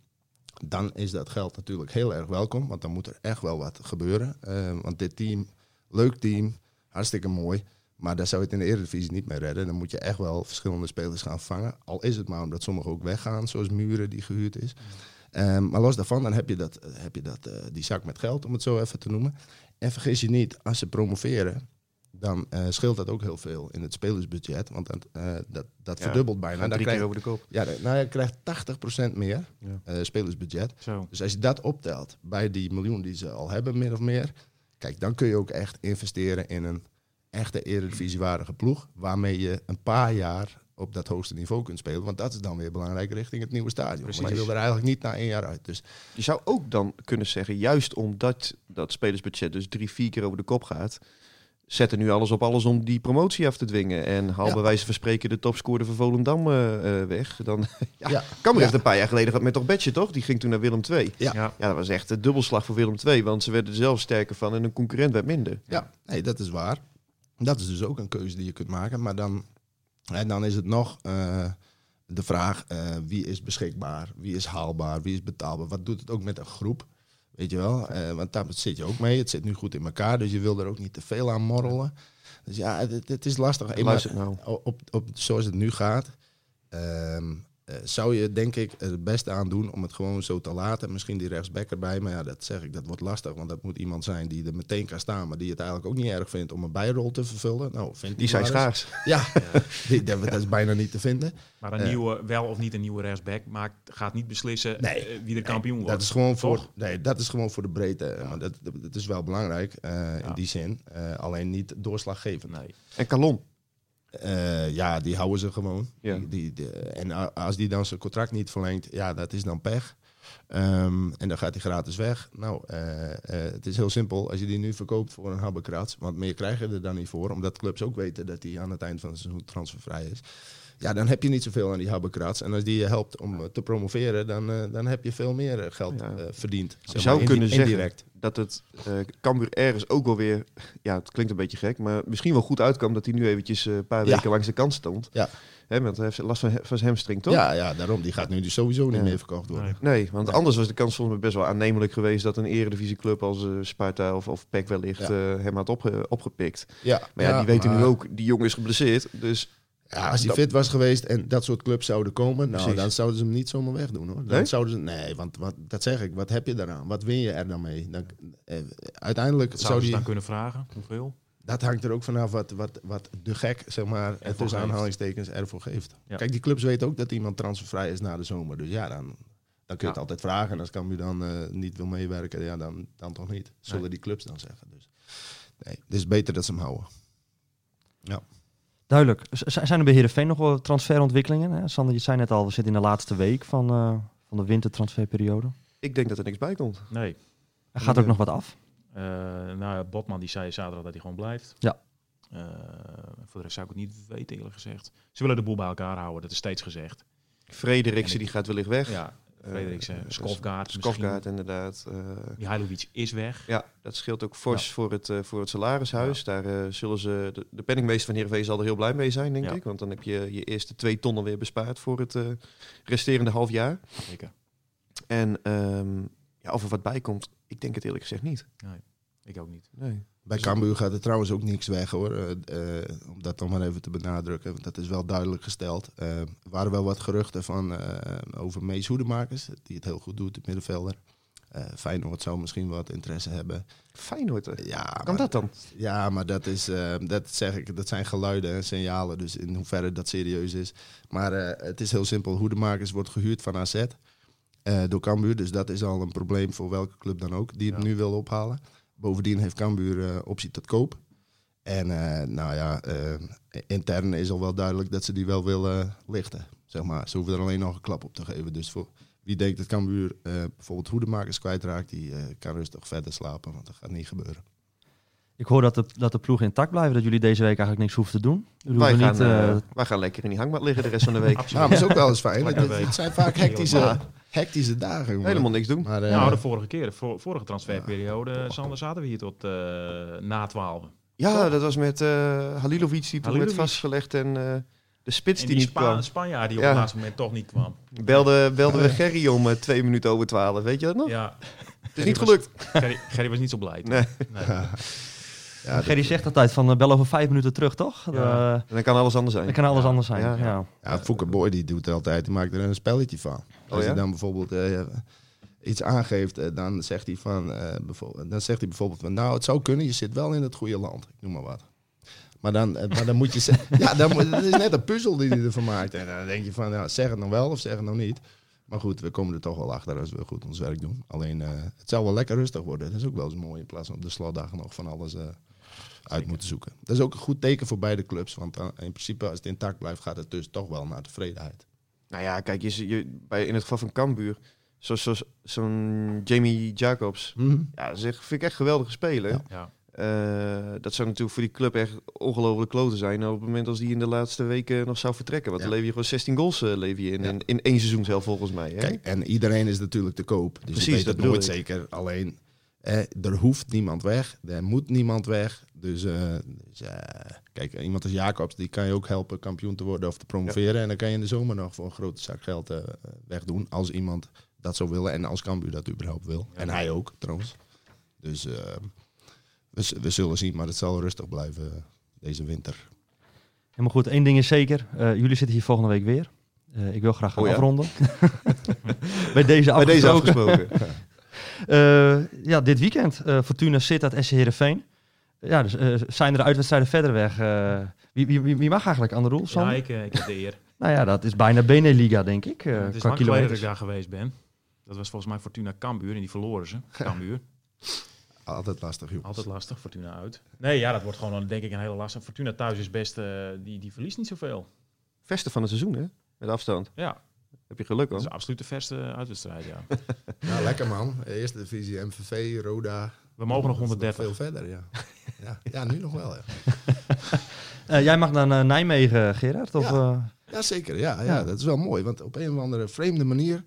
dan is dat geld natuurlijk heel erg welkom. Want dan moet er echt wel wat gebeuren. Eh, want dit team, leuk team, hartstikke mooi. Maar daar zou je het in de Eredivisie niet mee redden. Dan moet je echt wel verschillende spelers gaan vangen. Al is het maar omdat sommigen ook weggaan, zoals Muren die gehuurd is. Ehm, maar los daarvan, dan heb je, dat, heb je dat, eh, die zak met geld, om het zo even te noemen. En vergis je niet, als ze promoveren, dan eh, scheelt dat ook heel veel in het spelersbudget. Want dat, eh, dat, dat Ja, verdubbelt bijna. Dan krijg je- over de kop. ja, dan- nou, je krijgt 80% meer Ja. eh, spelersbudget. Zo. Dus als je dat optelt bij die miljoen die ze al hebben, min of meer. Kijk, dan kun je ook echt investeren in een echte eredivisiewaardige ploeg. Waarmee je een paar jaar op dat hoogste niveau kunt spelen. Want dat is dan weer belangrijk richting het nieuwe stadion. Want je Precies. wil er eigenlijk niet na één jaar uit. Dus Je zou ook dan kunnen zeggen, juist omdat dat spelersbudget dus drie, vier keer over de kop gaat, zet er nu alles op alles om die promotie af te dwingen. En haal Ja. bij wijze van spreken de topscorer van Volendam eh, eh, weg. Dan, [LAUGHS] ja, Ja. Heeft een paar jaar geleden gehad met toch Betje, toch? Die ging toen naar Willem II. Ja. Ja. Dat was echt een dubbelslag voor Willem II, want ze werden er zelf sterker van en een concurrent werd minder. ja, nee, dat is waar. Dat is dus ook een keuze die je kunt maken. Maar dan, en dan is het nog eh, de vraag, eh, wie is beschikbaar? Wie is haalbaar? Wie is betaalbaar? Wat doet het ook met een groep? Weet je wel? Eh, want daar zit je ook mee. Het zit nu goed in elkaar, dus je wil er ook niet te veel aan morrelen. Dus ja, het, het is lastig. Eenmaal- Luister nou. op, op, zoals het nu gaat, ehm, eh, zou je denk ik het beste aan doen om het gewoon zo te laten. Misschien die rechtsback erbij, maar ja, dat zeg ik, dat wordt lastig. Want dat moet iemand zijn die er meteen kan staan, maar die het eigenlijk ook niet erg vindt om een bijrol te vervullen. Nou, vindt Die zijn schaars. Ja, [LAUGHS] die, dat, dat is bijna niet te vinden. Maar een Eh. nieuwe, wel of niet een nieuwe rechtsback maakt, gaat niet beslissen Nee. eh, wie de kampioen wordt. Dat is gewoon voor, nee, dat is gewoon voor de breedte. Maar dat, dat, dat is wel belangrijk eh, Ja. in die zin. Eh, alleen niet doorslaggevend. Nee. En Calon. Eh, ja, die houden ze gewoon. Ja. Die, die, en als die dan zijn contract niet verlengt, ja, dat is dan pech. Ehm, en dan gaat hij gratis weg. Nou, eh, eh, het is heel simpel. Als je die nu verkoopt voor een habbekrats, want meer krijg je er dan niet voor, omdat clubs ook weten dat hij aan het eind van het seizoen transfervrij is. Ja, dan heb je niet zoveel aan die habbekrats. En als die je helpt om eh, te promoveren, dan, eh, dan heb je veel meer eh, geld Ja. verdiend. Zeg Je zou maar, kunnen indi- zeggen indirect. dat het Cambuur ergens ook wel weer, ja, het klinkt een beetje gek, maar misschien wel goed uitkwam dat hij nu eventjes een paar Ja. weken langs de kant stond. Ja. Hè, want hij heeft last van, van zijn hamstring, toch? Ja, ja, daarom. Die gaat nu dus sowieso niet Ja. meer verkocht worden. Nee. Nee, want anders was de kans volgens mij best wel aannemelijk geweest dat een eredivisieclub als Sparta of, of PEC wellicht Ja. eh, hem had opge- opgepikt. Ja, Maar ja, die weten nu ook, die jongen is geblesseerd, dus Ja, als hij fit was geweest en dat soort clubs zouden komen, nou, Precies. dan zouden ze hem niet zomaar wegdoen hoor. Dan Nee? zouden ze, nee, want wat, dat zeg ik, wat heb je daaraan? Wat win je er dan mee? Dan, eh, uiteindelijk Dat zou zouden ze die, dan kunnen vragen. Hoeveel? dat hangt er ook vanaf wat, wat, wat de gek, zeg maar, Ervoor tussen geeft. aanhalingstekens ervoor geeft. Ja. Kijk, die clubs weten ook dat iemand transfervrij is na de zomer. Dus ja, dan, dan kun je het Ja. altijd vragen. En als Cambuur dan eh, niet wil meewerken, ja, dan, dan toch niet. Zullen Nee. die clubs dan zeggen. Dus nee, het is beter dat ze hem houden. Duidelijk. Z- zijn er bij Heerenveen nog wel transferontwikkelingen? Hè? Sander, je zei net al, we zitten in de laatste week van, eh, van de wintertransferperiode. ik denk dat er niks bij komt. Nee. Er gaat ook nog wat af. Eh, nou, ja, Botman die zei zaterdag dat hij gewoon blijft. Ja. Eh, voor de rest zou ik het niet weten, eerlijk gezegd. Ze willen de boel bij elkaar houden, dat is steeds gezegd. Frederiksen En ik- die gaat wellicht weg. Ja, Frederiksen, Eh, Skofgaard Skofgaard inderdaad. Eh, Mihailovic is weg. ja, dat scheelt ook fors voor, het, eh, voor het salarishuis. Daar eh, zullen ze, de, de penningmeester van Heerenveen zal er heel blij mee zijn, denk Ja. ik. Want dan heb je je eerste twee tonnen weer bespaard voor het eh, resterende half jaar. Zeker. En ehm, ja, of er wat bij komt, ik denk het eerlijk gezegd niet. Ik ook niet. Nee. Bij Cambuur gaat er trouwens ook niks weg hoor. Eh, eh, om dat nog maar even te benadrukken. Want dat is wel duidelijk gesteld. Eh, er waren wel wat geruchten van, over Mees Hoedemakers. Die het heel goed doet, de middenvelder. Feyenoord zou misschien wat interesse hebben. Feyenoord? Ja, kan maar, dat dan? ja, maar dat, is, dat zeg ik, dat zijn geluiden en signalen. Dus in hoeverre dat serieus is. Maar het is heel simpel. Hoedemakers wordt gehuurd van AZ. door Cambuur. Dus dat is al een probleem voor welke club dan ook die het Ja. nu wil ophalen. Bovendien heeft Cambuur eh, optie tot koop. En eh, nou ja, eh, intern is al wel duidelijk dat ze die wel willen lichten. Zeg maar. Ze hoeven er alleen nog een klap op te geven. Dus voor wie denkt dat Cambuur eh, bijvoorbeeld hoedemakers kwijtraakt, die eh, kan rustig verder slapen, want dat gaat niet gebeuren. Ik hoor dat de, dat de ploeg intact blijven, dat jullie deze week eigenlijk niks hoeven te doen. Jullie Wij gaan, niet, wij gaan lekker in die hangmat liggen de rest van de week. [LAUGHS] Absoluut. Nou, maar dat is ook wel eens fijn. Het, het zijn vaak hectische, hectische dagen. jongen. Helemaal niks doen. Maar, eh, nou, de vorige keer, de vor- vorige transferperiode, Sander, zaten we hier tot eh, na 12. Ja, dat was met eh Halilovic die toen werd vastgelegd en eh, de spits En die, die niet Spa kwam. Spanjaard die op Ja. het laatste moment toch niet kwam. Belde, belde we [LAUGHS] Gerry om twee minuten over twaalf. Weet je dat nog? Ja, Het is niet was- gelukt. Gerry, Gerry was niet zo blij. Nee. Nee. [LAUGHS] ja, Gerry zegt altijd van eh, bel over vijf minuten terug, toch? Ja. Eh, En dan kan alles anders zijn. dan kan alles Ja. anders zijn. Ja. Ja. Ja, Fouke Boy die doet er altijd, die maakt er een spelletje van. Als ja? hij dan bijvoorbeeld eh, iets aangeeft, eh, dan zegt hij van, eh, bijvoorbeeld, dan zegt hij bijvoorbeeld van, nou het zou kunnen, je zit wel in het goede land, ik noem maar wat. Maar dan, eh, maar dan moet je zeggen, [LAUGHS] ja, dan, het is net een puzzel die hij ervan maakt. En dan denk je van, ja, zeg het nou wel of zeg het nou niet. Maar goed, we komen er toch wel achter als we goed ons werk doen. Alleen, eh, het zal wel lekker rustig worden. Dat is ook wel eens mooi in plaats van op de slotdag nog van alles eh, uit moeten zoeken. Dat is ook een goed teken voor beide clubs. Want dan, in principe, als het intact blijft, gaat het dus toch wel naar tevredenheid. Nou ja, kijk, je, je, bij, in het geval van Cambuur, zoals zoals zo'n Jamie Jacobs. Ja, dat is echt, vind ik echt geweldige speler. Ja. Ja. Eh, dat zou natuurlijk voor die club echt ongelooflijk kloten zijn. Op het moment als die in de laatste weken nog zou vertrekken. Want Ja. dan lever je gewoon 16 goals eh, lever je in, Ja. in, in één seizoen zelf volgens mij. Hè? Kijk, en iedereen is natuurlijk te koop. Dus Precies, dat nooit ik. zeker. Alleen, eh, er hoeft niemand weg. Er moet niemand weg. Dus, eh, dus, eh, kijk, iemand als Jacobs, die kan je ook helpen kampioen te worden of te promoveren. En dan kan je in de zomer nog voor een grote zak geld eh, wegdoen. Als iemand dat zou willen en als Cambuur dat überhaupt wil. En hij ook, trouwens. Dus eh, we, zullen zien, maar het zal rustig blijven eh, deze winter. Helemaal goed, één ding is zeker. eh, jullie zitten hier volgende week weer. Eh, ik wil graag gaan Oh ja? afronden. [LAUGHS] Bij deze Bij deze afgesproken. [LAUGHS] Eh, ja, dit weekend. eh Fortuna Sittard SC Heerenveen. Ja, dus eh, zijn er de uitwedstrijden verder weg. eh, wie, wie, wie, mag eigenlijk aan de rol, Sam? Ja, ik, ik heb de eer. [LAUGHS] Nou ja, dat is bijna Beneliga, denk ik. eh, het is lang geleden dat ik daar geweest ben. Dat was volgens mij Fortuna Cambuur en die verloren ze. Cambuur. Altijd lastig, joh. Altijd lastig, Fortuna uit. Nee, ja, dat wordt gewoon denk ik een hele lastig. Fortuna thuis is best, eh, die, die verliest niet zoveel. Verste van het seizoen, hè? Met afstand. Ja, Heb je geluk, dat hoor. is absoluut de verste uitwedstrijd, ja. [LAUGHS] Nou, lekker man. Eerste divisie, MVV, Roda. We mogen nog Dat is 130. Veel verder, ja. [LAUGHS] ja. Ja, nu nog wel, ja. [LAUGHS] Eh, jij mag naar eh, Nijmegen, Gerard? Of, Ja. eh, Ja, zeker. Ja, ja, Ja. dat is wel mooi. Want op een of andere vreemde manier,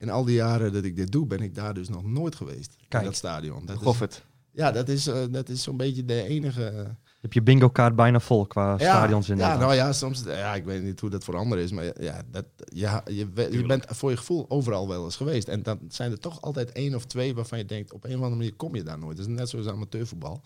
in al die jaren dat ik dit doe, ben ik daar dus nog nooit geweest. Kijk. In dat stadion. Dat is, Goffert. ja, dat is, eh, dat is zo'n beetje de enige... heb je bingo kaart bijna vol qua ja, stadions in Ja, Nederland. nou ja, soms... Ja, ik weet niet hoe dat voor anderen is, maar ja, dat, ja je, je bent voor je gevoel overal wel eens geweest. En dan zijn er toch altijd één of twee waarvan je denkt, op een of andere manier kom je daar nooit. Dat is net zoals amateurvoetbal.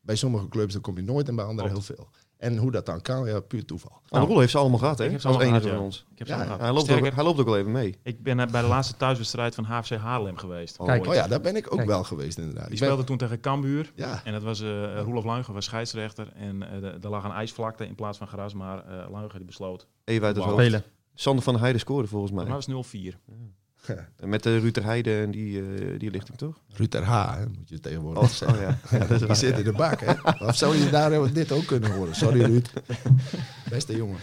Bij sommige clubs dan kom je nooit en bij anderen heel veel. En hoe dat dan kan, ja, puur toeval. Van der Roel heeft ze allemaal gehad, hè? Ik heb ze Als allemaal enige gehad, van ja. ons. Ik heb ze Ja, al ja. gehad. Hij loopt, Sterker, ook, hij loopt ook wel even mee. ik ben eh, bij de laatste thuiswedstrijd van HFC Haarlem geweest. Kijk. Oh ja, daar ben ik ook Kijk. wel geweest inderdaad. Die Ik ben- speelde toen tegen Cambuur. Ja, En dat was eh Roelof Luigen was scheidsrechter. En eh, de- er lag een ijsvlakte in plaats van gras. Maar eh Luigen die besloot. Even uit het hoofd. Sander van Heijden scoorde volgens mij. Maar dat was 0-4. En Met de Ruter Heide en die, eh, die lichting, toch? Ruud H, hè, moet je tegenwoordig Oh, zeggen. oh ja. ja, dat is Die zit ja. in de bak, hè? Of zou je daar eh, dit ook kunnen horen? Sorry, Ruud. Beste jongen.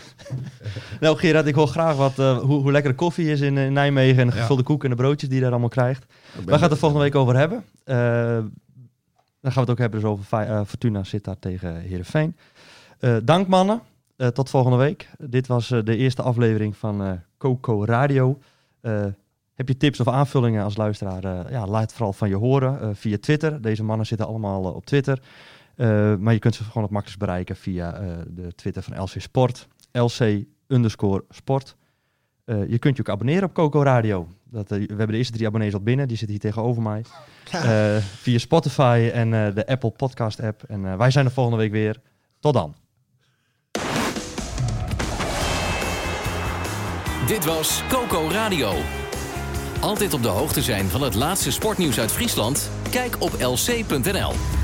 Nou, Gerard, ik hoor graag wat, eh, hoe, hoe lekker de koffie is in, eh, Nijmegen. En de Ja. gevulde koek en de broodjes die je daar allemaal krijgt. Waar we het er volgende week over hebben? Eh, dan gaan we het ook hebben dus over eh, Fortuna zit daar tegen Heerenveen. Eh dank mannen. Eh, tot volgende week. Dit was eh, de eerste aflevering van eh Coco Radio. Heb je tips of aanvullingen als luisteraar? eh, ja, laat het vooral van je horen eh, via Twitter. Deze mannen zitten allemaal eh, op Twitter. Eh, maar je kunt ze gewoon het makkelijkst bereiken via eh, de Twitter van LC Sport. LC underscore sport. Eh, je kunt je ook abonneren op Coco Radio. Dat, we hebben de eerste drie abonnees al binnen. Die zitten hier tegenover mij. Eh, via Spotify en eh, de Apple Podcast app. En wij zijn er volgende week weer. Tot dan. Dit was Coco Radio. Altijd op de hoogte zijn van het laatste sportnieuws uit Friesland? Kijk op lc.nl.